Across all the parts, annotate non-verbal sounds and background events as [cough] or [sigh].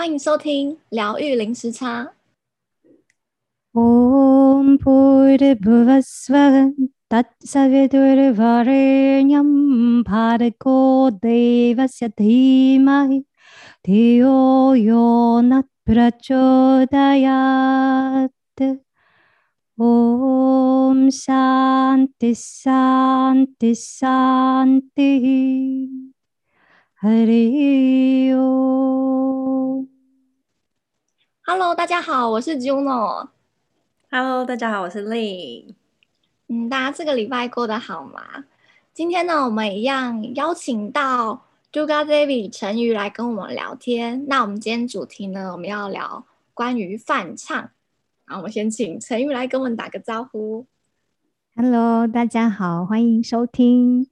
欢迎收听疗愈零时差。Hari Om Hello，大家好，我是 Juno。Hello，大家好，我是 Lin。嗯，大家这个礼拜过得好吗？今天呢，我们一样邀请到 Juga David 陈瑜来跟我们聊天。那我们今天主题呢，我们要聊关于饭唱。好，我们先请陈瑜来跟我们打个招呼。Hello，大家好，欢迎收听。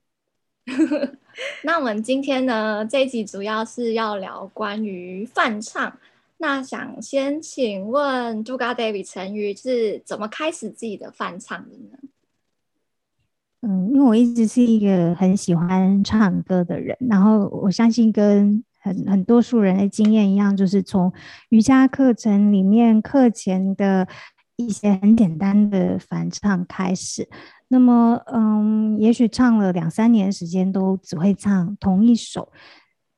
[laughs] [laughs] 那我们今天呢，这一集主要是要聊关于梵唱。那想先请问 Yoga David 陈瑜是怎么开始自己的梵唱的呢？嗯，因为我一直是一个很喜欢唱歌的人，然后我相信跟很很多数人的经验一样，就是从瑜伽课程里面课前的一些很简单的梵唱开始。那么，嗯，也许唱了两三年时间都只会唱同一首。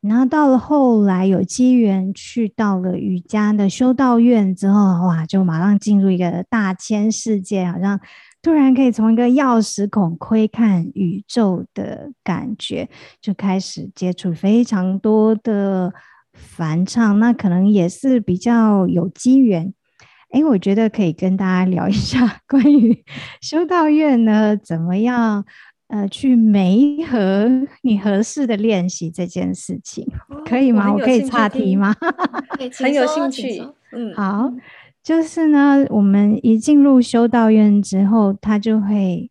然后到了后来有机缘去到了瑜伽的修道院之后，哇，就马上进入一个大千世界，好像突然可以从一个钥匙孔窥看宇宙的感觉，就开始接触非常多的梵唱。那可能也是比较有机缘，哎，我觉得可以跟大家聊一下 [laughs] 关于修道院呢，怎么样？呃，去媒合你合适的练习这件事情，哦、可以吗？我，我可以岔题吗？很有兴趣。[laughs] 嗯，好，就是呢，我们一进入修道院之后，他就会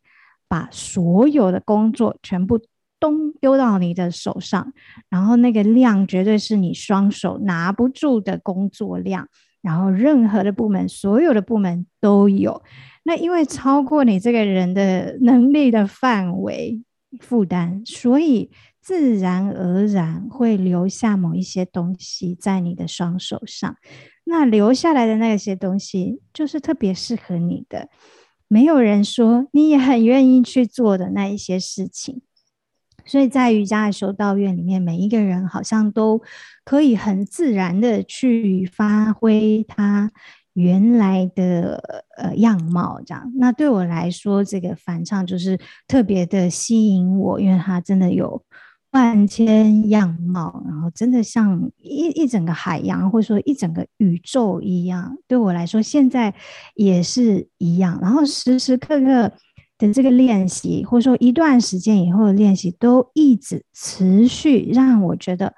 把所有的工作全部都丢到你的手上，然后那个量绝对是你双手拿不住的工作量，然后任何的部门，所有的部门都有。那因为超过你这个人的能力的范围负担，所以自然而然会留下某一些东西在你的双手上。那留下来的那些东西，就是特别适合你的，没有人说你也很愿意去做的那一些事情。所以在瑜伽的修道院里面，每一个人好像都可以很自然的去发挥他。原来的呃样貌这样，那对我来说，这个反唱就是特别的吸引我，因为它真的有万千样貌，然后真的像一一整个海洋，或者说一整个宇宙一样。对我来说，现在也是一样。然后时时刻刻的这个练习，或者说一段时间以后的练习，都一直持续让我觉得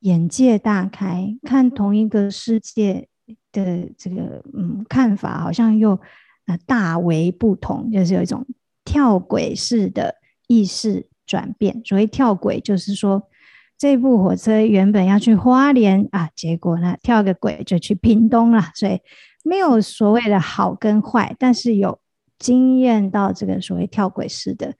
眼界大开，看同一个世界。的这个嗯看法好像又呃大为不同，就是有一种跳轨式的意识转变。所谓跳轨，就是说这部火车原本要去花莲啊，结果呢跳个轨就去屏东了。所以没有所谓的好跟坏，但是有经验到这个所谓跳轨式的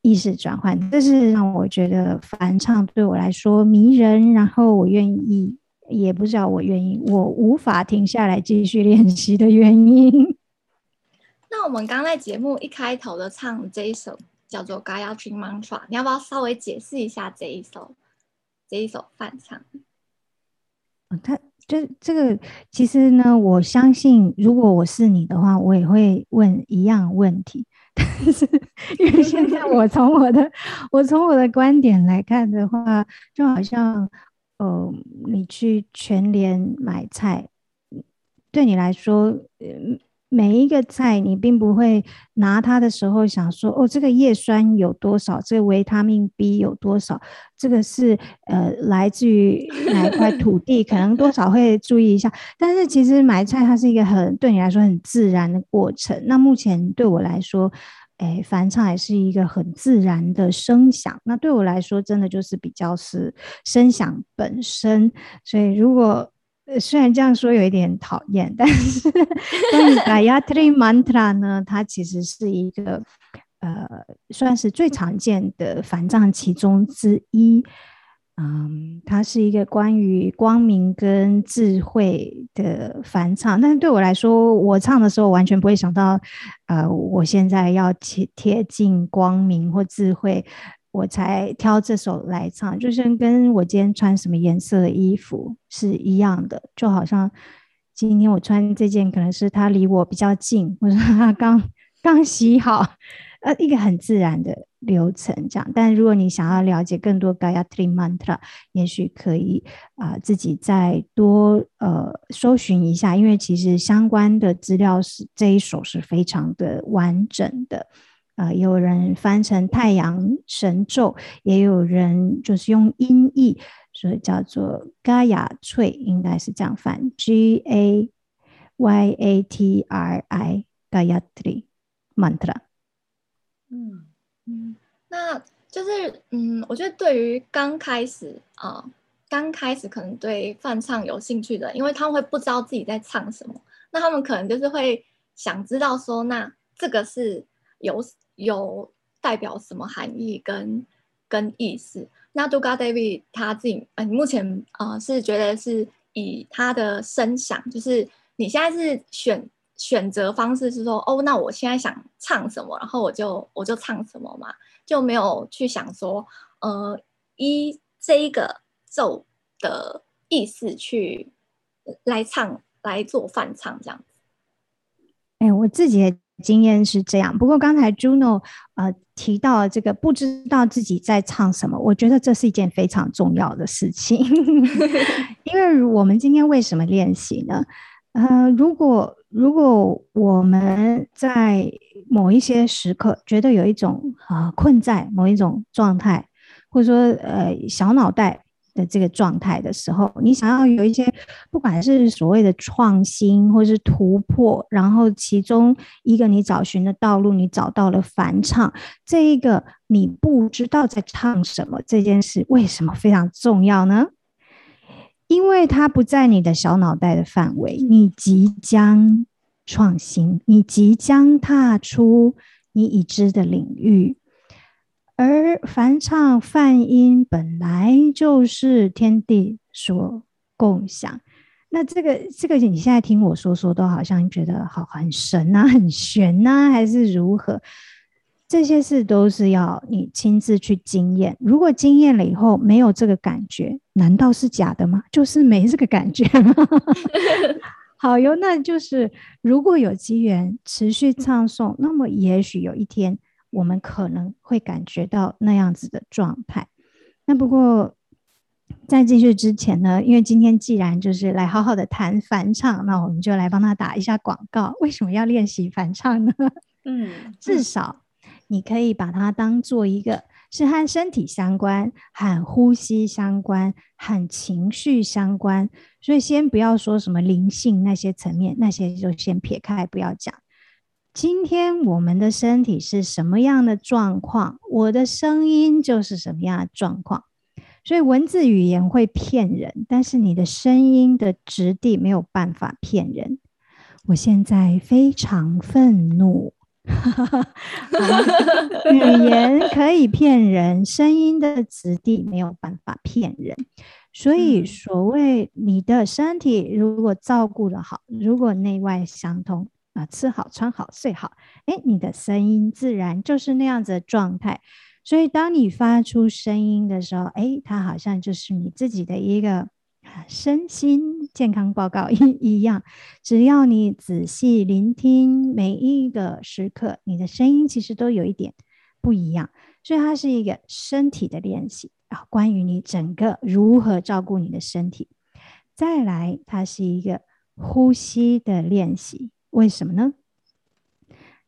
意识转换，这是让我觉得梵唱对我来说迷人，然后我愿意。也不知道我愿意，我无法停下来继续练习的原因。那我们刚在节目一开头的唱这一首叫做《Gayatri Mantra》，你要不要稍微解释一下这一首这一首梵唱？哦，他就这个，其实呢，我相信如果我是你的话，我也会问一样问题。[laughs] 但是因为现在我从我的我从我的观点来看的话，就好像。呃，你去全联买菜，对你来说，每一个菜你并不会拿它的时候想说，哦，这个叶酸有多少，这个维他命 B 有多少，这个是呃来自于 [laughs] 哪一块土地，可能多少会注意一下。但是其实买菜它是一个很对你来说很自然的过程。那目前对我来说。哎，翻唱也是一个很自然的声响。那对我来说，真的就是比较是声响本身。所以，如果虽然这样说有一点讨厌，但是关于 Gayatri Mantra 呢，它其实是一个呃，算是最常见的梵唱其中之一。嗯，它是一个关于光明跟智慧的梵唱，但是对我来说，我唱的时候完全不会想到，呃，我现在要贴贴近光明或智慧，我才挑这首来唱，就是跟我今天穿什么颜色的衣服是一样的，就好像今天我穿这件，可能是它离我比较近，或者它刚刚洗好，呃，一个很自然的。流程这样，但如果你想要了解更多 Gayatri Mantra，也许可以啊、自己再多呃搜寻一下，因为其实相关的资料是这一首是非常的完整的。呃，有人翻成太阳神咒，也有人就是用音译，所以叫做嘎雅翠应该是这样翻 G A Y A T R I Gayatri Mantra。嗯。嗯，那就是嗯，我觉得对于刚开始啊、刚开始可能对梵唱有兴趣的，因为他们会不知道自己在唱什么，那他们可能就是会想知道说，那这个是有有代表什么含义跟跟意思。那 Duga Devi 他自己，嗯、呃，目前啊、是觉得是以他的声响，就是你现在是选。选择方式是说，哦，那我现在想唱什么，然后我就我就唱什么嘛，就没有去想说，呃，依这一个奏的意思去来唱来做梵唱这样子。哎，我自己经验是这样，不过刚才 Juno 呃提到这个不知道自己在唱什么，我觉得这是一件非常重要的事情，[laughs] 因为我们今天为什么练习呢？呃，如果如果我们在某一些时刻觉得有一种啊、呃、困在某一种状态，或者说呃小脑袋的这个状态的时候，你想要有一些不管是所谓的创新或是突破，然后其中一个你找寻的道路，你找到了梵唱，这一个你不知道在唱什么这件事，为什么非常重要呢？因为它不在你的小脑袋的范围，你即将创新，你即将踏出你已知的领域，而梵唱梵音本来就是天地所共享。那这个这个你现在听我说说，都好像觉得好很神啊，很玄啊，还是如何？这些事都是要你亲自去经验。如果经验了以后没有这个感觉，难道是假的吗？就是没这个感觉吗？[laughs] 好哟，那就是如果有机缘持续唱诵，那么也许有一天我们可能会感觉到那样子的状态。那不过在继续之前呢，因为今天既然就是来好好的谈反唱，那我们就来帮他打一下广告。为什么要练习反唱呢？嗯，至少。你可以把它当做一个是和身体相关、和呼吸相关、和情绪相关，所以先不要说什么灵性那些层面，那些就先撇开不要讲。今天我们的身体是什么样的状况，我的声音就是什么样的状况。所以文字语言会骗人，但是你的声音的质地没有办法骗人。我现在非常愤怒。语言可以骗人，声音的质地没有办法骗人。所以，所谓你的身体如果照顾的好，如果内外相通啊，吃好、穿好、睡好，诶，你的声音自然就是那样子的状态。所以，当你发出声音的时候，诶，它好像就是你自己的一个。身心健康报告一一样，只要你仔细聆听每一个时刻，你的声音其实都有一点不一样。所以它是一个身体的练习啊，关于你整个如何照顾你的身体。再来，它是一个呼吸的练习。为什么呢？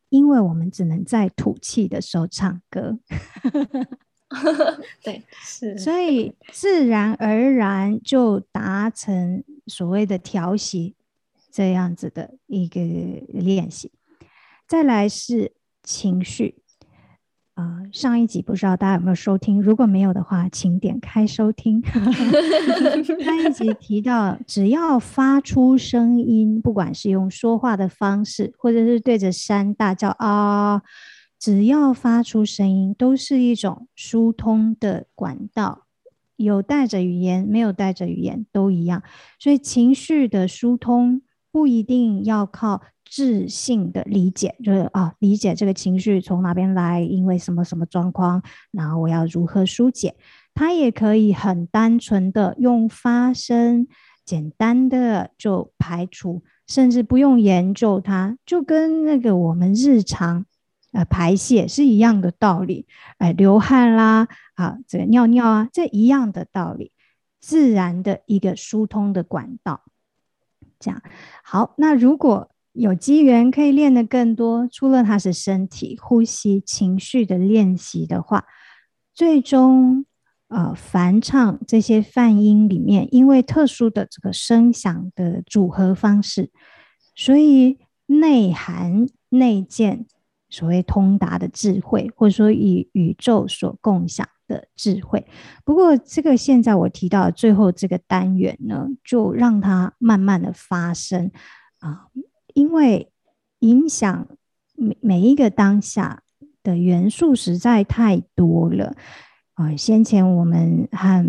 因为我们只能在吐气的时候唱歌。[laughs] 对，[laughs] 是，所以自然而然就达成所谓的调息这样子的一个练习。再来是情绪，啊、上一集不知道大家有没有收听？如果没有的话，请点开收听。[laughs] 上一集提到，只要发出声音，不管是用说话的方式，或者是对着山大叫啊。只要发出声音，都是一种疏通的管道，有带着语言，没有带着语言都一样。所以情绪的疏通不一定要靠智性的理解，就是啊，理解这个情绪从哪边来，因为什么什么状况，然后我要如何疏解。它也可以很单纯的用发声，简单的就排除，甚至不用研究它，就跟那个我们日常。呃，排泄是一样的道理，哎、呃，流汗啦，啊，这个尿尿啊，这一样的道理，自然的一个疏通的管道。这样好，那如果有机缘可以练得更多，除了它是身体、呼吸、情绪的练习的话，最终呃，梵唱这些梵音里面，因为特殊的这个声响的组合方式，所以内涵内建。所谓通达的智慧，或者说与宇宙所共享的智慧。不过，这个现在我提到最后这个单元呢，就让它慢慢的发生啊，因为影响每每一个当下的元素实在太多了啊。先前我们和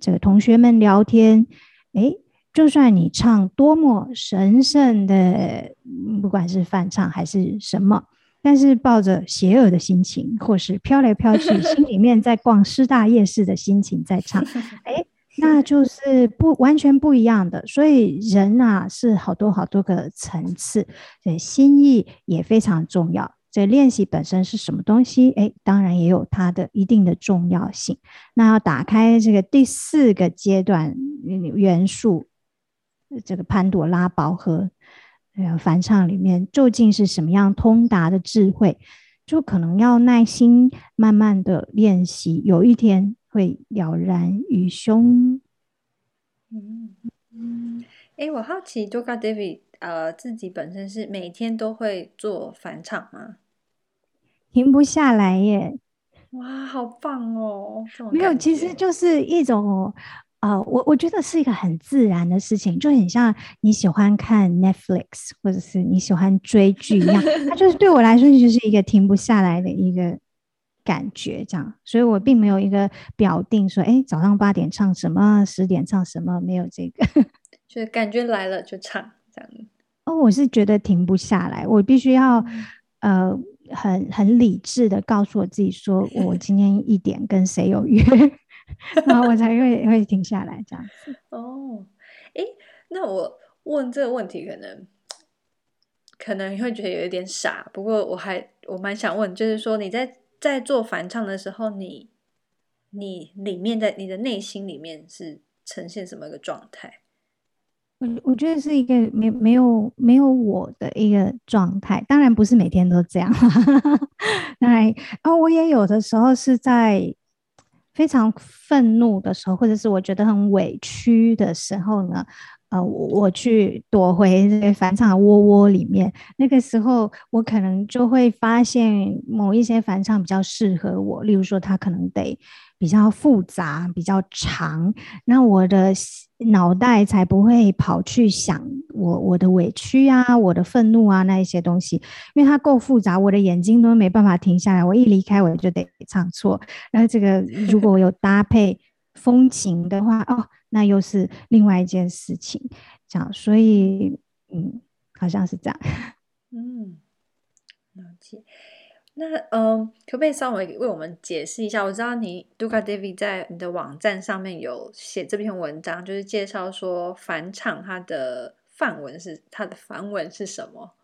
这个同学们聊天，诶，就算你唱多么神圣的，不管是翻唱还是什么。但是抱着邪恶的心情，或是飘来飘去，心里面在逛师大夜市的心情在唱，[laughs] 哎，那就是不完全不一样的。所以人啊，是好多好多个层次，所以，心意也非常重要。这练习本身是什么东西？哎，当然也有它的一定的重要性。那要打开这个第四个阶段元素，这个潘朵拉宝盒。呃，梵唱里面究竟是什么样通达的智慧，就可能要耐心慢慢的练习，有一天会了然于胸。嗯嗯，哎，我好奇，Duga Devi 呃，自己本身是每天都会做梵唱吗？停不下来耶！哇，好棒哦！没有，其实就是一种。啊、呃，我我觉得是一个很自然的事情，就很像你喜欢看 Netflix 或者是你喜欢追剧一样，它就是对我来说就是一个停不下来的一个感觉，这样。所以我并没有一个表定说，哎，早上八点唱什么，十点唱什么，没有这个，[laughs] 就是感觉来了就唱这样。哦，我是觉得停不下来，我必须要呃很很理智的告诉我自己说，[laughs] 我今天一点跟谁有约。然后我才会会停下来这样子。哦，诶，那我问这个问题，可能可能会觉得有一点傻。不过我还我蛮想问，就是说你在在做反唱的时候，你你里面在你的内心里面是呈现什么一个状态？我我觉得是一个没没有没有我的一个状态。当然不是每天都这样。[laughs] 当然，然后我也有的时候是在。非常愤怒的时候，或者是我觉得很委屈的时候呢，呃，我，我去躲回那个梵唱窝窝里面。那个时候，我可能就会发现某一些梵唱比较适合我，例如说，它可能得。比较复杂，比较长，那我的脑袋才不会跑去想我我的委屈啊，我的愤怒啊那一些东西，因为它够复杂，我的眼睛都没办法停下来。我一离开，我就得唱错。然后这个如果我有搭配风情的话，哦，那又是另外一件事情。这样，所以嗯，好像是这样。[laughs] 嗯，了解。那嗯，可不可以稍微为我们解释一下？我知道你 Duka Devi 在你的网站上面有写这篇文章，就是介绍说返场它的范文是它的梵文是什么？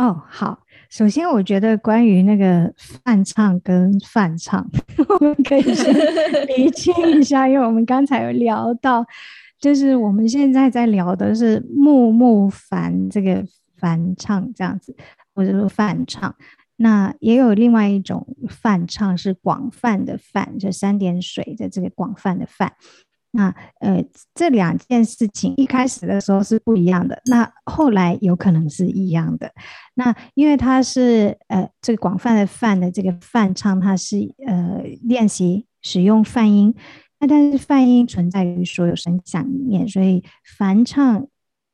哦，好，首先我觉得关于那个泛唱跟泛唱，[laughs] 我们可以先 [laughs] 厘清一下，因为我们刚才有聊到，就是我们现在在聊的是木木凡这个梵唱这样子。或者说泛唱，那也有另外一种泛唱是广泛的泛，就三点水的这个广泛的泛。那呃，这两件事情一开始的时候是不一样的，那后来有可能是一样的。那因为它是呃这个广泛的泛的这个泛唱，它是呃练习使用泛音，那但是泛音存在于所有声响里面，所以梵唱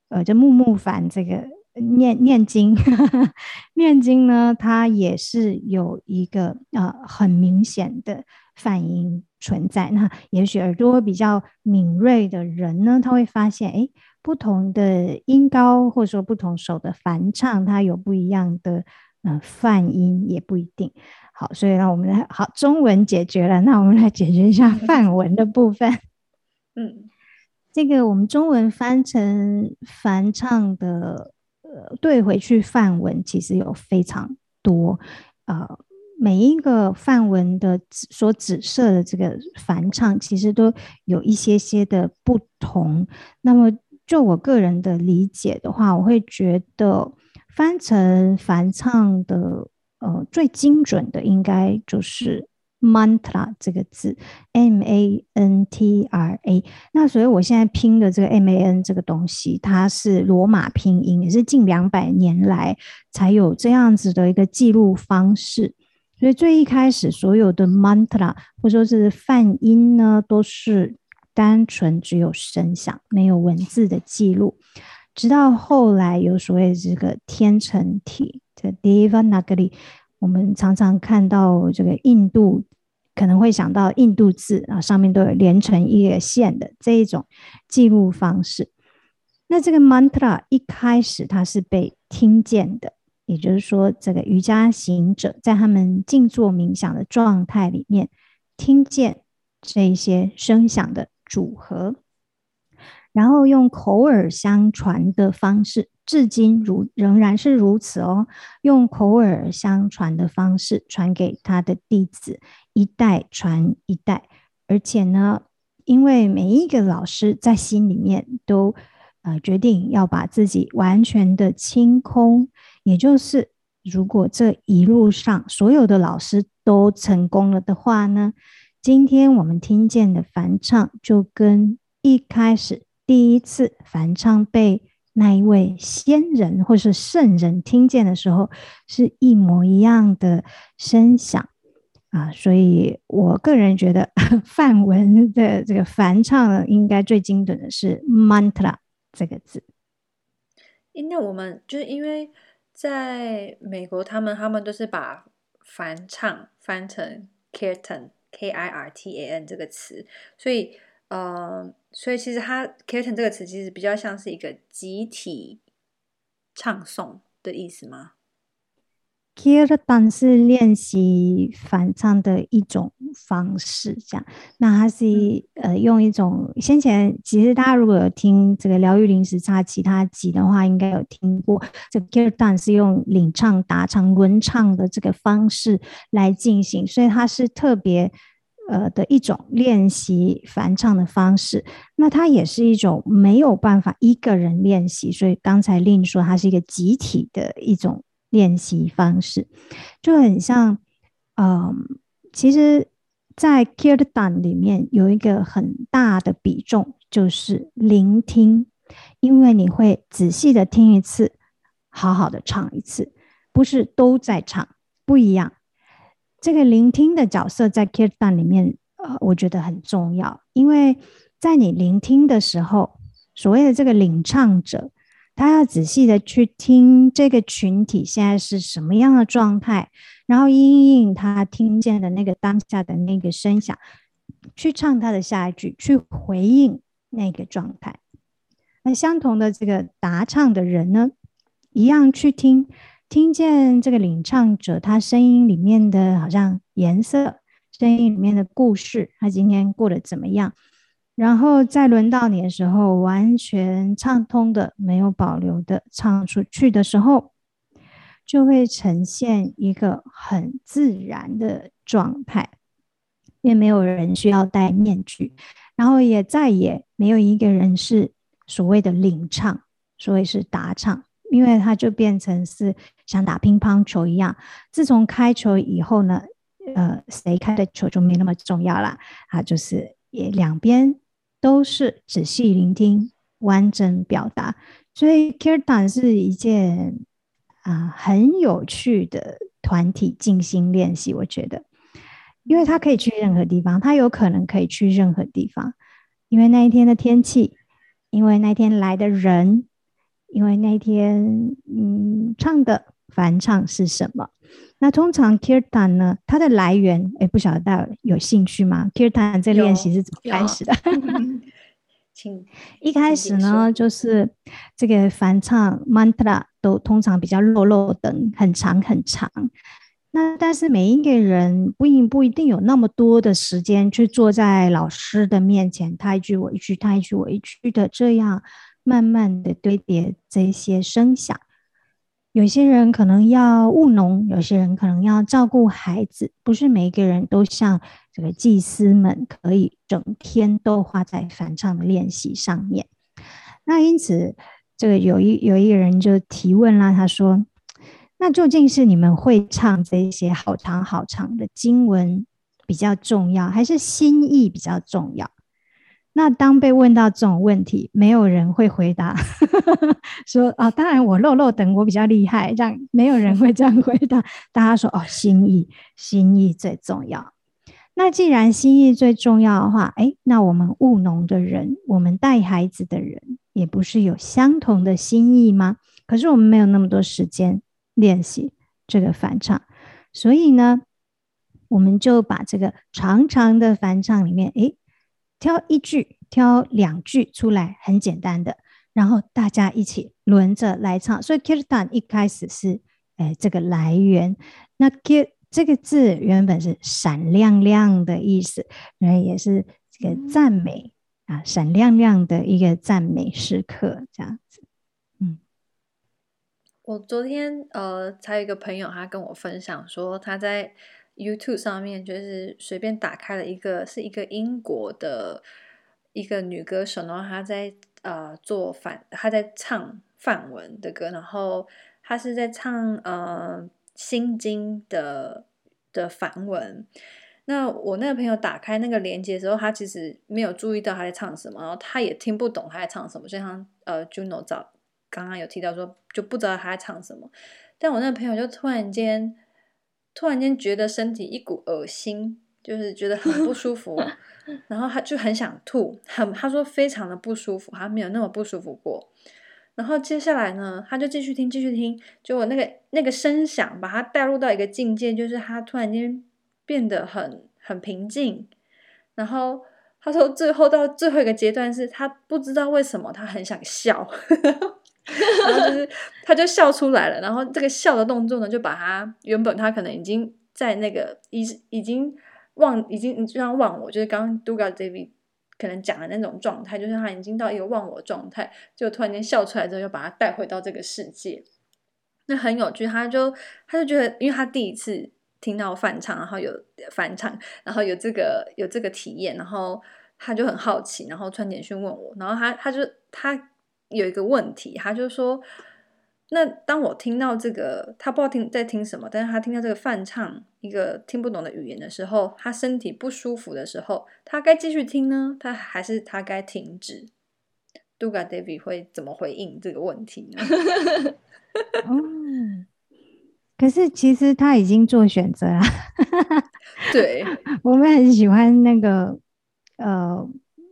呃就木木梵这个。念念经呵呵，[laughs] 念经呢，它也是有一个呃很明显的泛音存在。那也许耳朵比较敏锐的人呢，他会发现，哎，不同的音高或者说不同手的梵唱，它有不一样的呃泛音，也不一定。好，所以让，我们来好中文解决了，那我们来解决一下梵文的部分。嗯，这个我们中文翻成梵唱的，呃，对回去梵文其实有非常多，呃。每一个范文的所指涉的这个梵唱，其实都有一些些的不同。那么，就我个人的理解的话，我会觉得翻成梵唱的，呃，最精准的应该就是 mantra 这个字，M A N T R A。那所以我现在拼的这个 M A N 这个东西，它是罗马拼音，也是近两百年来才有这样子的一个记录方式。所以最一开始，所有的 mantra 或说是梵音呢，都是单纯只有声响，没有文字的记录。直到后来有所谓这个天成体的 Devanagari，我们常常看到这个印度，可能会想到印度字啊，上面都有连成一个线的这一种记录方式。那这个 mantra 一开始它是被听见的。也就是说，这个瑜伽行者在他们静坐冥想的状态里面，听见这一些声响的组合，然后用口耳相传的方式，至今如仍然是如此哦。用口耳相传的方式传给他的弟子，一代传一代。而且呢，因为每一个老师在心里面都呃决定要把自己完全的清空。也就是，如果这一路上所有的老师都成功了的话呢，今天我们听见的梵唱就跟一开始第一次梵唱被那一位仙人或是圣人听见的时候是一模一样的声响啊，所以我个人觉得 [laughs] 梵文的这个梵唱呢，应该最精准的是 mantra 这个字。因为我们就是因为。在美国，他们他们都是把翻唱翻成 kirtan k i r t a n 这个词，所以呃，所以其实它 kirtan 这个词其实比较像是一个集体唱诵的意思吗？？Kirtan 是练习反唱的一种方式，这样。那它是呃用一种先前，其实大家如果有听这个疗愈零时差其他集的话，应该有听过。这个 Kirtan 是用领唱、打唱、轮唱的这个方式来进行，所以它是特别呃的一种练习反唱的方式。那它也是一种没有办法一个人练习，所以刚才 Lynn 说它是一个集体的一种。练习方式就很像，嗯，其实，在 Kirtan 里面有一个很大的比重，就是聆听，因为你会仔细的听一次，好好的唱一次，不是都在唱，不一样。这个聆听的角色在 Kirtan 里面，呃，我觉得很重要，因为在你聆听的时候，所谓的这个领唱者。他要仔细的去听这个群体现在是什么样的状态，然后因应他听见的那个当下的那个声响，去唱他的下一句，去回应那个状态。那相同的这个答唱的人呢，一样去听，听见这个领唱者他声音里面的好像颜色，声音里面的故事，他今天过得怎么样？然后再轮到你的时候，完全畅通的、没有保留的唱出去的时候，就会呈现一个很自然的状态，因为没有人需要戴面具，然后也再也没有一个人是所谓的领唱，所谓是打唱，因为它就变成是像打乒乓球一样，自从开球以后呢，呃，谁开的球就没那么重要了啊，就是也两边。都是仔细聆听、完整表达，所以 Kirtan 是一件啊、很有趣的团体静心练习。我觉得，因为它可以去任何地方，它有可能可以去任何地方，因为那一天的天气，因为那天来的人，因为那天嗯唱的翻唱是什么，那通常 Kirtan 呢，它的来源，哎，不晓得大家有兴趣吗？Kirtan 这练习是怎么开始的？[laughs] [laughs] 请一开始呢，就是这个梵唱 mantra 都通常比较落落等，很长很长。那但是每一个人不一不一定有那么多的时间去坐在老师的面前，他一句我一句，他一句我一句的这样慢慢的堆叠这些声响。有些人可能要务农，有些人可能要照顾孩子，不是每一个人都像这个祭司们可以整天都花在反唱的练习上面。那因此，这个有一有一个人就提问啦，他说。那究竟是你们会唱这些好长好长的经文比较重要，还是心意比较重要？那当被问到这种问题，没有人会回答 [laughs] 说：“啊、哦，当然我漏漏等我比较厉害。”这样没有人会这样回答。大家说：“哦，心意，心意最重要。”那既然心意最重要的话，诶，那我们务农的人，我们带孩子的人，也不是有相同的心意吗？可是我们没有那么多时间。练习这个反唱，所以呢，我们就把这个长长的反唱里面，诶，挑一句、挑两句出来，很简单的，然后大家一起轮着来唱。所以 Kirtan 一开始是，诶，这个来源。那 Kir 这个字原本是闪亮亮的意思，然后也是这个赞美啊，闪亮亮的一个赞美时刻，这样子。嗯。我昨天呃，才有一个朋友，他跟我分享说，他在 YouTube 上面就是随便打开了一个，是一个英国的一个女歌手，然后她在呃做反，她在唱梵文的歌，然后她是在唱呃心经的的梵文。那我那个朋友打开那个连接的时候，他其实没有注意到他在唱什么，然后他也听不懂他在唱什么，就像呃 Juno 早。刚刚有提到说，就不知道他在唱什么，但我那个朋友就突然间，突然间觉得身体一股恶心，就是觉得很不舒服，[laughs] 然后他就很想吐，很他说非常的不舒服，他没有那么不舒服过。然后接下来呢，他就继续听，继续听，就我那个那个声响把他带入到一个境界，就是他突然间变得很很平静，然后。他说最后到最后一个阶段是他不知道为什么他很想笑，然后就是他就笑出来了，然后这个笑的动作呢，就把他原本他可能已经在那个已已经忘已经就像忘我，就是刚刚 Duga David 可能讲的那种状态，就是他已经到一个忘我状态，就突然间笑出来之后，又把他带回到这个世界，那很有趣，他就他就觉得，因为他第一次。听到翻唱，然后有翻唱，然后有这个有这个体验，然后他就很好奇，然后穿简讯问我，然后他他就他有一个问题，他就说，那当我听到这个，他不知道听在听什么，但是他听到这个泛唱一个听不懂的语言的时候，他身体不舒服的时候，他该继续听呢，他还是他该停止？Duga Devi 会怎么回应这个问题呢？嗯 [laughs] 可是其实他已经做选择了，对，[laughs] 我们很喜欢那个呃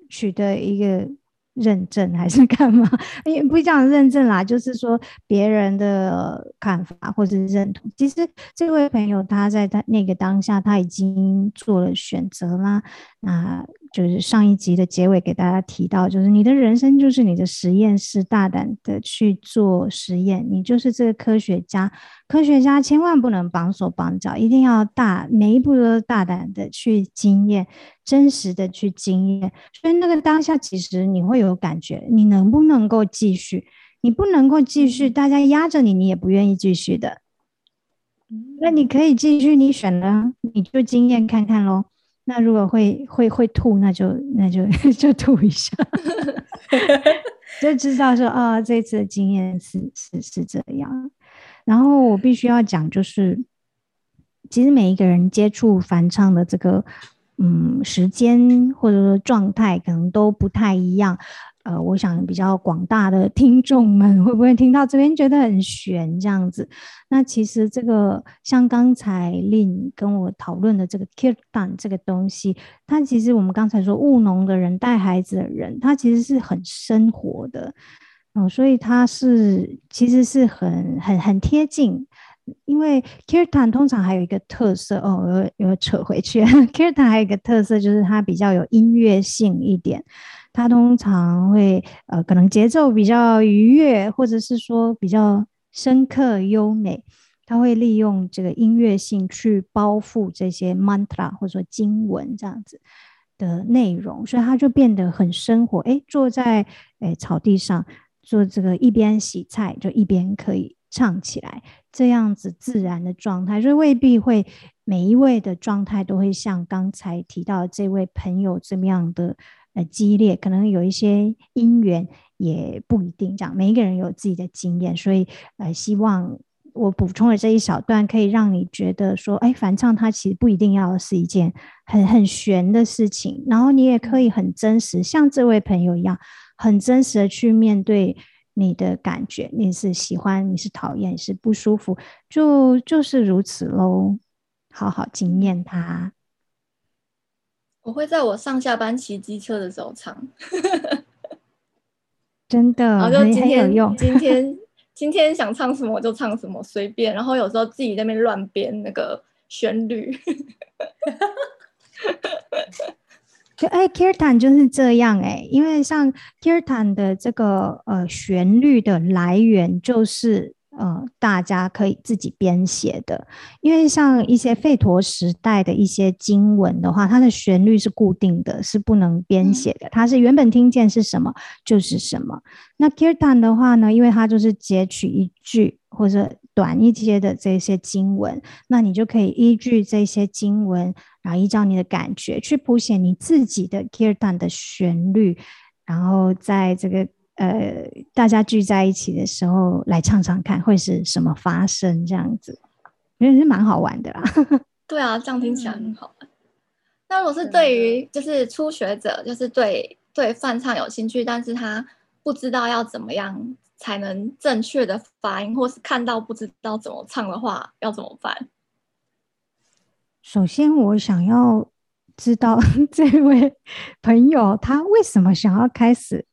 取得一个。认证还是 [laughs] 干嘛？也不讲认证啦，就是说别人的看法或者认同。其实这位朋友他在他那个当下他已经做了选择啦。那就是上一集的结尾给大家提到，就是你的人生就是你的实验室，大胆的去做实验。你就是这个科学家，科学家千万不能绑手绑脚，一定要大每一步都大胆的去经验。真实的去经验，所以那个当下，其实你会有感觉，你能不能够继续？你不能够继续，大家压着你，你也不愿意继续的。那你可以继续，你选了，你就经验看看喽。那如果会会会吐，那就那就 [laughs] 就吐一下，[laughs] 就知道说啊、哦，这次的经验是是是这样。然后我必须要讲，就是其实每一个人接触梵唱的这个。嗯，时间或者说状态可能都不太一样。呃，我想比较广大的听众们会不会听到这边觉得很悬这样子？那其实这个像刚才令跟我讨论的这个 Kirtan 这个东西，它其实我们刚才说务农的人带孩子的人，他其实是很生活的哦，所以他是其实是很很很贴近。因为 Kirtan 通常还有一个特色哦，又又扯回去。[laughs] Kirtan 还有一个特色就是它比较有音乐性一点，它通常会呃可能节奏比较愉悦，或者是说比较深刻优美。它会利用这个音乐性去包覆这些 mantra 或者说经文这样子的内容，所以它就变得很生活。诶，坐在诶草地上做这个一边洗菜就一边可以唱起来，这样子自然的状态，所以未必会每一位的状态都会像刚才提到这位朋友这么样的呃激烈，可能有一些因缘也不一定这样。每一个人有自己的经验，所以呃希望。我补充的这一小段，可以让你觉得说，哎，梵唱它其实不一定要是一件很很玄的事情，然后你也可以很真实，像这位朋友一样，很真实的去面对你的感觉，你是喜欢，你是讨厌，是不舒服，就就是如此喽。好好经验它。我会在我上下班骑机车的时候唱，[laughs] 真的，然后就今天有用。今天。[laughs] 今天想唱什么就唱什么，随便。然后有时候自己在那边乱编那个旋律。[laughs] 就哎，Kirtan 就是这样哎、欸，因为像 Kirtan 的这个呃旋律的来源就是。呃，大家可以自己编写的，因为像一些吠陀时代的一些经文的话，它的旋律是固定的，是不能编写的。它是原本听见是什么就是什么。那 Kirtan 的话呢，因为它就是截取一句或者短一些的这些经文，那你就可以依据这些经文，然后依照你的感觉去谱写你自己的 Kirtan 的旋律，然后在这个。呃，大家聚在一起的时候来唱唱看，会是什么发生？这样子，因为是蛮好玩的啦。[laughs] 对啊，这样听起来很好玩。那如果是对于就是初学者，就是对对梵唱有兴趣，但是他不知道要怎么样才能正确的发音，或是看到不知道怎么唱的话，要怎么办？首先，我想要知道 [laughs] 这位朋友他为什么想要开始。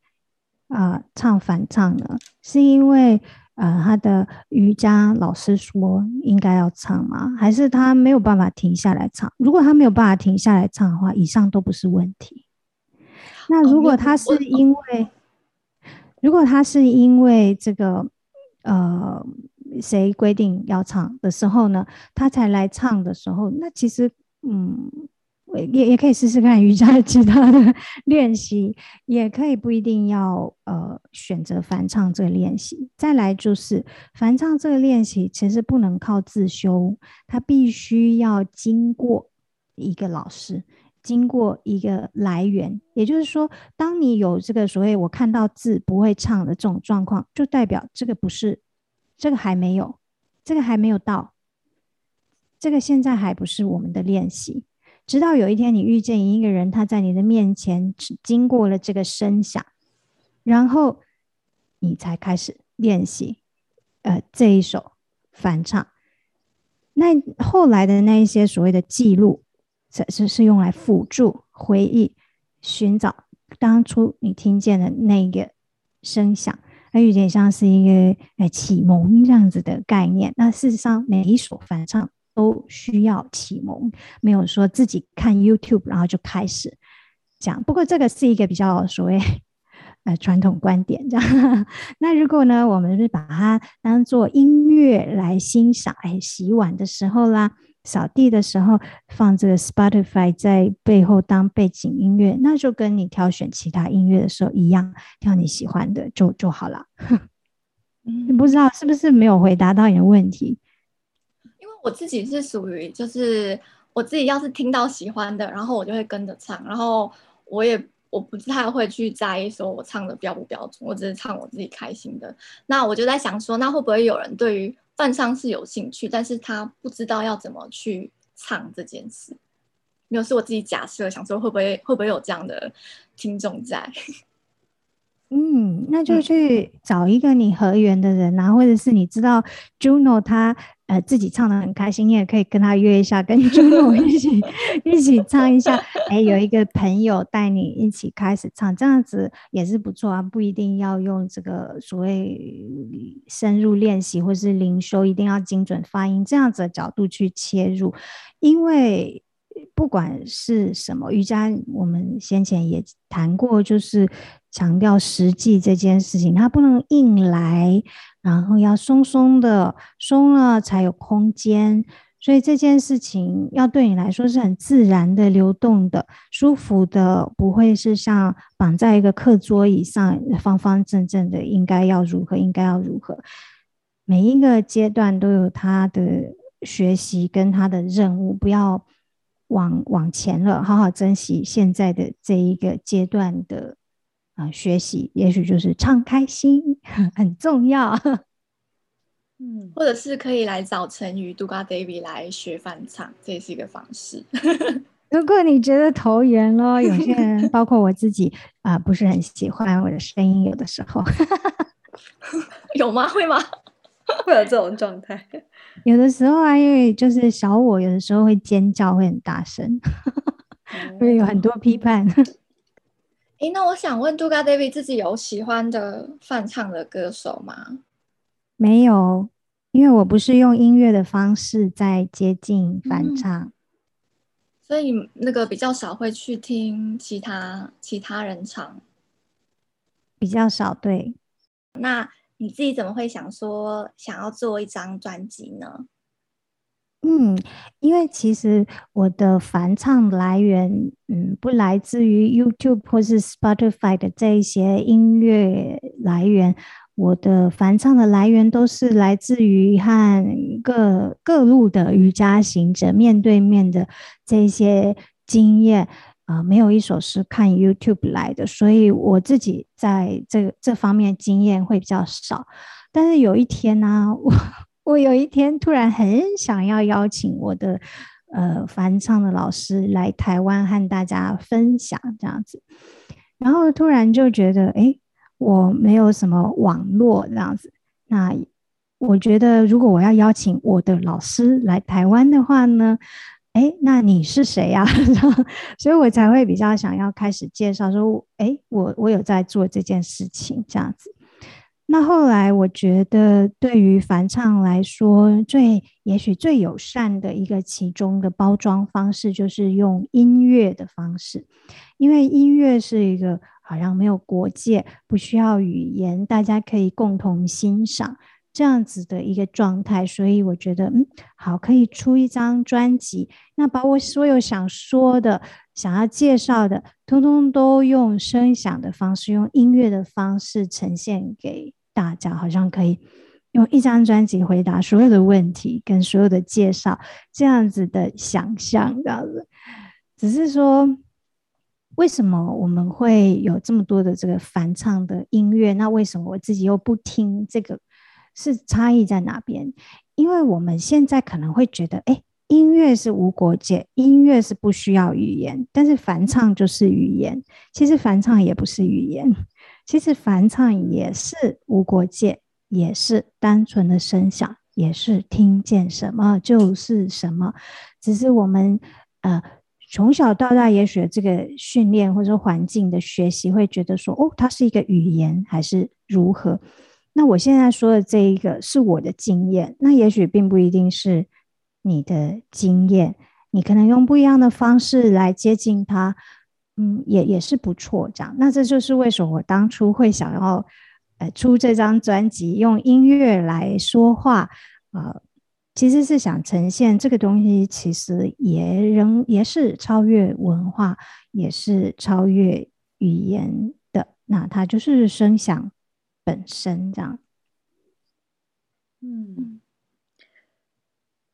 啊、呃，唱反唱呢，是因为呃，他的瑜伽老师说应该要唱吗？还是他没有办法停下来唱？如果他没有办法停下来唱的话，以上都不是问题。那如果他是因为，如果他是因为这个呃，谁规定要唱的时候呢，他才来唱的时候，那其实嗯。也也可以试试看瑜伽的其他的 [laughs] 练习，也可以不一定要呃选择翻唱这个练习。再来就是翻唱这个练习其实不能靠自修，它必须要经过一个老师，经过一个来源。也就是说，当你有这个所谓我看到字不会唱的这种状况，就代表这个不是，这个还没有，这个还没有到，这个现在还不是我们的练习。直到有一天你遇见一个人，他在你的面前经过了这个声响，然后你才开始练习，呃，这一首梵唱。那后来的那一些所谓的记录，是是是用来辅助回忆、寻找当初你听见的那个声响，它有点像是一个呃启蒙这样子的概念。那事实上，每一首翻唱。都需要启蒙，没有说自己看 YouTube 然后就开始讲。不过这个是一个比较所谓 [laughs] 呃传统观点，这样。[laughs] 那如果呢，我们是把它当做音乐来欣赏，哎，洗碗的时候啦，扫地的时候放这个 Spotify 在背后当背景音乐，那就跟你挑选其他音乐的时候一样，挑你喜欢的就就好了。你不知道是不是没有回答到你的问题？我自己是属于，就是我自己要是听到喜欢的，然后我就会跟着唱，然后我也我不太会去在意说我唱的标不标准，我只是唱我自己开心的。那我就在想说，那会不会有人对于梵唱是有兴趣，但是他不知道要怎么去唱这件事？没有，是我自己假设，想说会不会会不会有这样的听众在？嗯，那就去找一个你合缘的人啊，或者是你知道 Juno 他呃自己唱的很开心，你也可以跟他约一下，跟 [laughs] Juno 一起一起唱一下。哎，有一个朋友带你一起开始唱，这样子也是不错啊，不一定要用这个所谓深入练习或是灵修，一定要精准发音这样子的角度去切入，因为。不管是什么瑜伽，我们先前也谈过，就是强调实际这件事情，它不能硬来，然后要松松的，松了才有空间。所以这件事情要对你来说是很自然的、流动的、舒服的，不会是像绑在一个课桌椅上，方方正正的，应该要如何，应该要如何。每一个阶段都有他的学习跟他的任务，不要。往往前了，好好珍惜现在的这一个阶段的啊、呃、学习，也许就是唱开心 [laughs] 很重要。[laughs] 嗯，或者是可以来找陈宇、Duga David 来学翻唱，这也是一个方式。[laughs] 如果你觉得投缘咯，有些人包括我自己啊、呃，不是很喜欢我的声音，有的时候有吗？会吗？[laughs] 会有这种状态？[laughs] 有的时候啊，因为就是小我，有的时候会尖叫，会很大声，会有很多批判。[laughs] 哎，那我想问，Duga David 自己有喜欢的翻唱的歌手吗？没有，因为我不是用音乐的方式在接近翻唱，嗯，所以那个比较少会去听其他其他人唱，比较少。对，那。你自己怎么会想说想要做一张专辑呢？嗯，因为其实我的翻唱来源，嗯，不来自于 YouTube 或是 Spotify 的这一些音乐来源，我的翻唱的来源都是来自于和各各路的瑜伽行者面对面的这些经验。啊、没有一首是看 YouTube 来的，所以我自己在这这方面经验会比较少。但是有一天呢、我我有一天突然很想要邀请我的呃翻唱的老师来台湾和大家分享这样子，然后突然就觉得，哎，我没有什么网络这样子。那我觉得，如果我要邀请我的老师来台湾的话呢？哎，那你是谁呀？[laughs] 所以我才会比较想要开始介绍说，哎，我我有在做这件事情这样子。那后来我觉得，对于翻唱来说，最也许最友善的一个其中的包装方式，就是用音乐的方式，因为音乐是一个好像没有国界，不需要语言，大家可以共同欣赏。这样子的一个状态，所以我觉得，嗯，好，可以出一张专辑，那把我所有想说的、想要介绍的，通通都用声响的方式、用音乐的方式呈现给大家，好像可以用一张专辑回答所有的问题跟所有的介绍，这样子的想象，这样子。只是说，为什么我们会有这么多的这个翻唱的音乐？那为什么我自己又不听这个？是差异在哪边？因为我们现在可能会觉得，哎，音乐是无国界，音乐是不需要语言，但是翻唱就是语言。其实翻唱也不是语言，其实翻唱也是无国界，也是单纯的声响，也是听见什么就是什么。只是我们呃从小到大也许这个训练或者环境的学习，会觉得说，哦，它是一个语言还是如何？那我现在说的这一个是我的经验，那也许并不一定是你的经验，你可能用不一样的方式来接近它，嗯，也也是不错。这样，那这就是为什么我当初会想要呃出这张专辑，用音乐来说话，呃，其实是想呈现这个东西，其实也仍也是超越文化，也是超越语言的。那它就是声响。本身这样，嗯，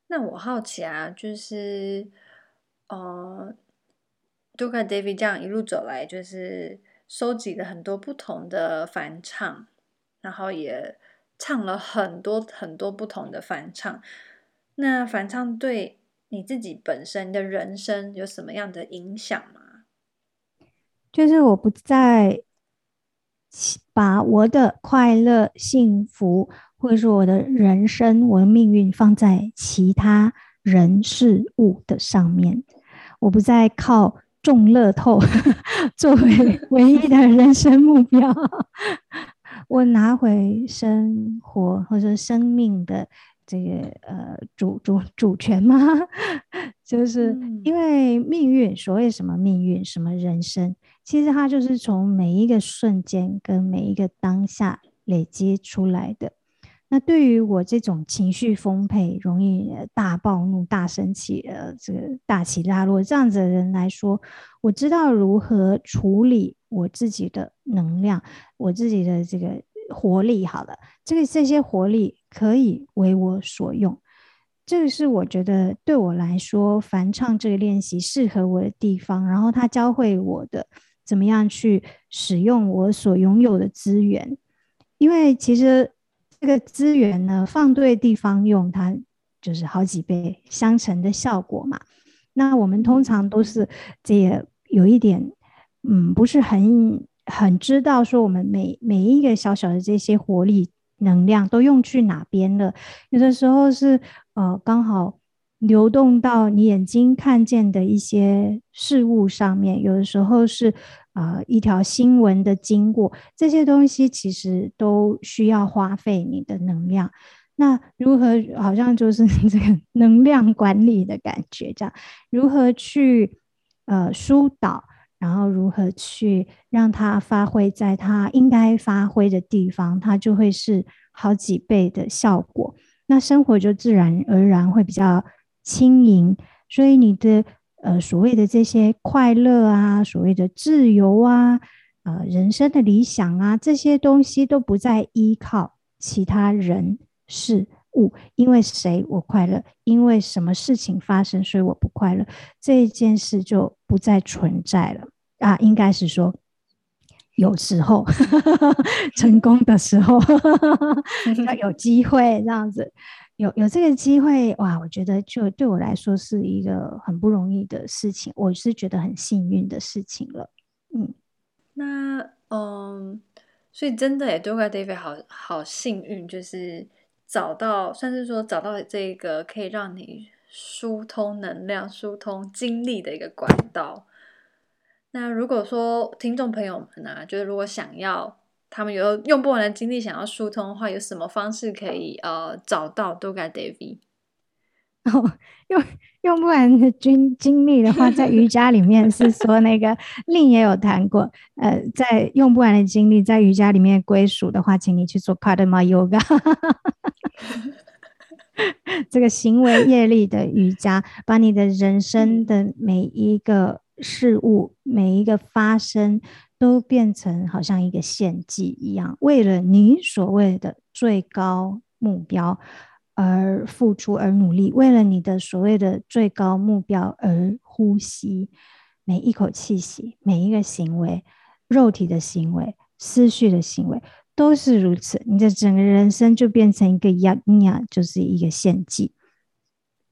那我好奇啊，就是，呃，Duga David 这样一路走来，就是收集了很多不同的翻唱，然后也唱了很多很多不同的翻唱。那翻唱对你自己本身的人生有什么样的影响吗？就是我不再。把我的快乐、幸福，或者说我的人生、我的命运放在其他人事物的上面，我不再靠中乐透 [laughs] 作为 [laughs] 唯一的人生目标。[laughs] 我拿回生活或者生命的这个呃主主主权吗？就是因为命运，所谓什么命运，什么人生，其实它就是从每一个瞬间跟每一个当下累积出来的。那对于我这种情绪丰沛、容易大暴怒、大生气、呃，这个大起大落这样子的人来说，我知道如何处理我自己的能量，我自己的这个活力。好了，这个这些活力可以为我所用。这个是我觉得对我来说，梵唱这个练习适合我的地方。然后他教会我的怎么样去使用我所拥有的资源，因为其实。这个资源呢，放对地方用，它就是好几倍相乘的效果嘛。那我们通常都是这也有一点，嗯，不是很很知道说我们每每一个小小的这些活力能量都用去哪边了。有的时候是呃刚好流动到你眼睛看见的一些事物上面，有的时候是。啊、呃，一条新闻的经过，这些东西其实都需要花费你的能量。那如何，好像就是 [laughs] 这个能量管理的感觉，这样如何去呃疏导，然后如何去让它发挥在它应该发挥的地方，它就会是好几倍的效果。那生活就自然而然会比较轻盈，所以你的。呃，所谓的这些快乐啊，所谓的自由啊，呃，人生的理想啊，这些东西都不再依靠其他人事物，因为谁我快乐，因为什么事情发生，所以我不快乐，这一件事就不再存在了啊。应该是说，有时候 [laughs] 成功的时候，[laughs] 要有机会这样子。有有这个机会哇，我觉得就对我来说是一个很不容易的事情，我是觉得很幸运的事情了。嗯，那嗯，所以真的诶 do 怪 David 好好幸运，就是找到算是说找到这个可以让你疏通能量、疏通精力的一个管道。那如果说听众朋友们啊，就是如果想要。他们有用不完的精力，想要疏通的话，有什么方式可以呃找到 Doga David？[laughs] 哦，用用不完的精精力的话，在瑜伽里面是说那个令也有谈过，呃，在用不完的精力在瑜伽里面归属的话，请你去做 Karma Yoga，[laughs] 这个行为业力的瑜伽，把你的人生的每一个事物、每一个发生。都变成好像一个献祭一样，为了你所谓的最高目标而付出而努力，为了你的所谓的最高目标而呼吸，每一口气息，每一个行为，肉体的行为，思绪的行为，都是如此。你的整个人生就变成一个呀呀，就是一个献祭，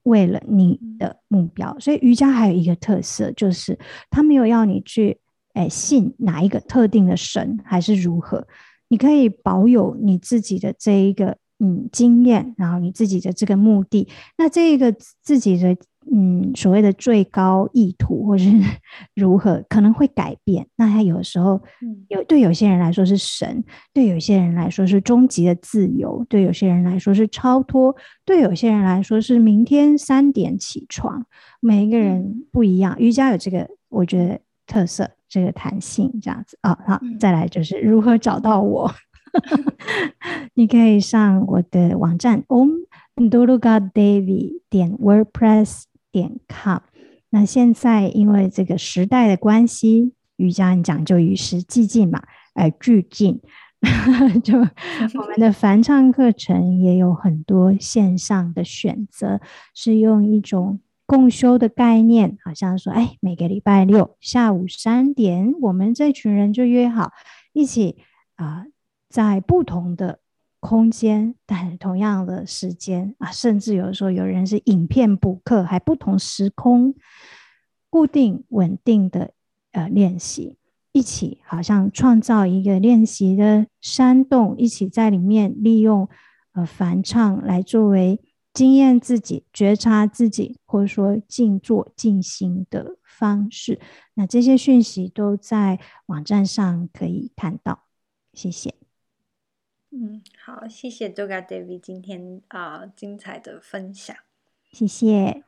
为了你的目标。所以瑜伽还有一个特色，就是他没有要你去。哎，信哪一个特定的神还是如何？你可以保有你自己的这一个嗯经验，然后你自己的这个目的。那这一个自己的嗯所谓的最高意图或是 [laughs] 如何，可能会改变。那他有时候有对有些人来说是神，对有些人来说是终极的自由，对有些人来说是超脱，对有些人来说是明天三点起床。每一个人不一样。瑜伽有这个，我觉得特色。这个弹性这样子啊、哦，好，再来就是如何找到我？[laughs] 你可以上我的网站 omdolugadavid 点 wordpress 点 com。那现在因为这个时代的关系，瑜伽很讲究与时俱进嘛，而俱进，[laughs] 就我们的 [laughs] 梵唱课程也有很多线上的选择，是用一种。共修的概念，好像说，哎，每个礼拜六下午三点，我们这群人就约好一起啊、在不同的空间，但同样的时间啊，甚至有时候有人是影片补课，还不同时空，固定稳定的呃练习。一起好像创造一个练习的山洞，一起在里面利用呃梵唱来作为经验自己、觉察自己，或者说静坐静心的方式。那这些讯息都在网站上可以看到。谢谢。嗯，好，谢谢 Doga Devi 今天啊、呃、精彩的分享。谢谢。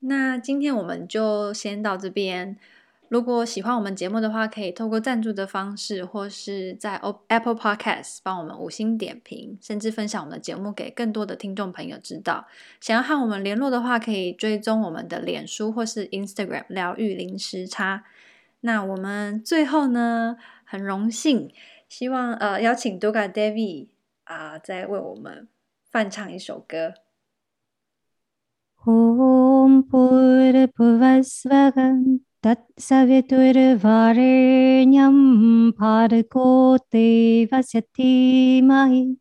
那今天我们就先到这边。如果喜欢我们节目的话，可以透过赞助的方式，或是在 Apple Podcast 帮我们五星点评，甚至分享我们的节目给更多的听众朋友知道。想要和我们联络的话，可以追踪我们的脸书或是 Instagram 疗愈零时差。那我们最后呢，很荣幸，希望呃邀请 Doga Devi 啊、再为我们翻唱一首歌。Om तत्सवितुर्वारेण्यं भारको देवस्य महि।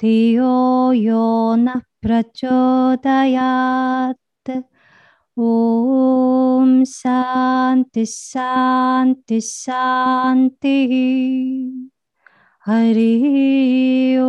धियो यो नः प्रचोदयात्। ॐ शान्ति शान्ति शान्तिः। हरिः ओ